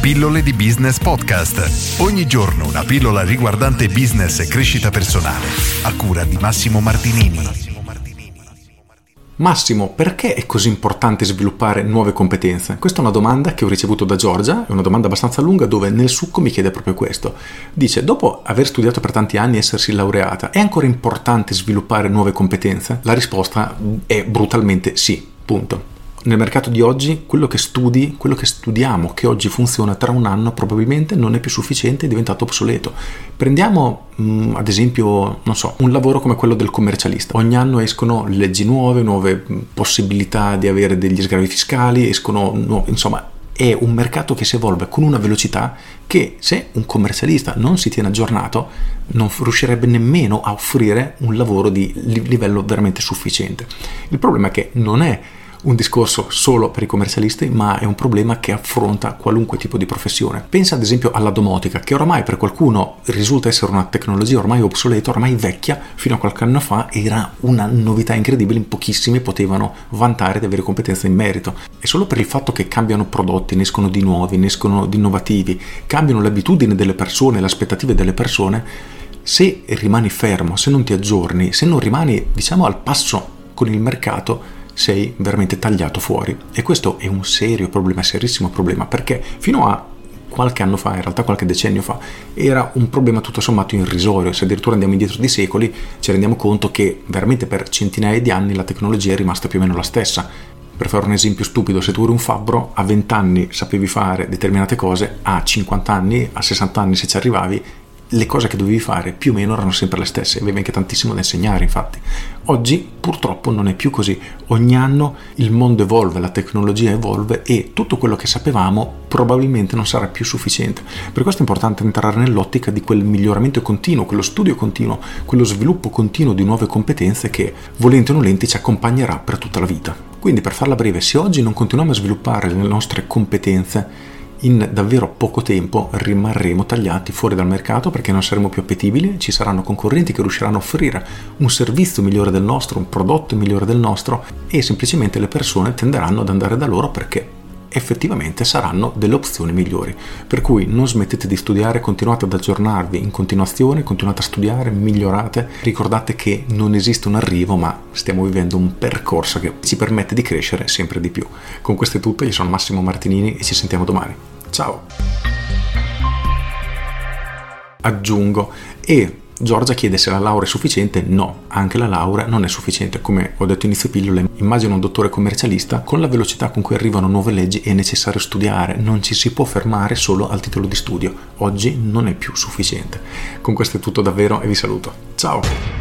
Pillole di Business Podcast. Ogni giorno una pillola riguardante business e crescita personale. A cura di Massimo Martinini. Massimo, perché è così importante sviluppare nuove competenze? Questa è una domanda che ho ricevuto da Giorgia, è una domanda abbastanza lunga dove nel succo mi chiede proprio questo. Dice, dopo aver studiato per tanti anni e essersi laureata, è ancora importante sviluppare nuove competenze? La risposta è brutalmente sì, punto nel mercato di oggi quello che studi, quello che studiamo, che oggi funziona tra un anno probabilmente non è più sufficiente, è diventato obsoleto. Prendiamo mh, mm, ad esempio, non so, un lavoro come quello del commercialista. Ogni anno escono leggi nuove, nuove mm, possibilità di avere degli sgravi fiscali, escono nuove, insomma, è un mercato che si evolve con una velocità che se un commercialista non si tiene aggiornato non riuscirebbe nemmeno a offrire un lavoro di livello veramente sufficiente. Il problema è che non è un discorso solo per i commercialisti, ma è un problema che affronta qualunque tipo di professione. Pensa ad esempio alla domotica, che oramai per qualcuno risulta essere una tecnologia ormai obsoleta, ormai vecchia, fino a qualche anno fa era una novità incredibile, in pochissimi potevano vantare di avere competenze in merito. E solo per il fatto che cambiano prodotti, ne escono di nuovi, ne escono di innovativi, cambiano le abitudini delle persone, le aspettative delle persone, se rimani fermo, se non ti aggiorni, se non rimani, diciamo, al passo con il mercato, sei veramente tagliato fuori. E questo è un serio problema, serissimo problema, perché fino a qualche anno fa, in realtà qualche decennio fa, era un problema tutto sommato irrisorio. Se addirittura andiamo indietro di secoli, ci rendiamo conto che veramente per centinaia di anni la tecnologia è rimasta più o meno la stessa. Per fare un esempio stupido, se tu eri un fabbro, a 20 anni sapevi fare determinate cose, a 50 anni, a 60 anni se ci arrivavi, le cose che dovevi fare più o meno erano sempre le stesse, avevi anche tantissimo da insegnare infatti. Oggi purtroppo non è più così, ogni anno il mondo evolve, la tecnologia evolve e tutto quello che sapevamo probabilmente non sarà più sufficiente. Per questo è importante entrare nell'ottica di quel miglioramento continuo, quello studio continuo, quello sviluppo continuo di nuove competenze che volenti o nolenti ci accompagnerà per tutta la vita. Quindi per farla breve, se oggi non continuiamo a sviluppare le nostre competenze, in davvero poco tempo rimarremo tagliati fuori dal mercato perché non saremo più appetibili, ci saranno concorrenti che riusciranno a offrire un servizio migliore del nostro, un prodotto migliore del nostro e semplicemente le persone tenderanno ad andare da loro perché effettivamente saranno delle opzioni migliori. Per cui non smettete di studiare, continuate ad aggiornarvi in continuazione, continuate a studiare, migliorate, ricordate che non esiste un arrivo, ma stiamo vivendo un percorso che ci permette di crescere sempre di più. Con questo è tutto, io sono Massimo Martinini e ci sentiamo domani. Ciao! Aggiungo e Giorgia chiede se la laurea è sufficiente, no, anche la laurea non è sufficiente, come ho detto inizio pillole, immagino un dottore commercialista, con la velocità con cui arrivano nuove leggi è necessario studiare, non ci si può fermare solo al titolo di studio, oggi non è più sufficiente. Con questo è tutto davvero e vi saluto, ciao!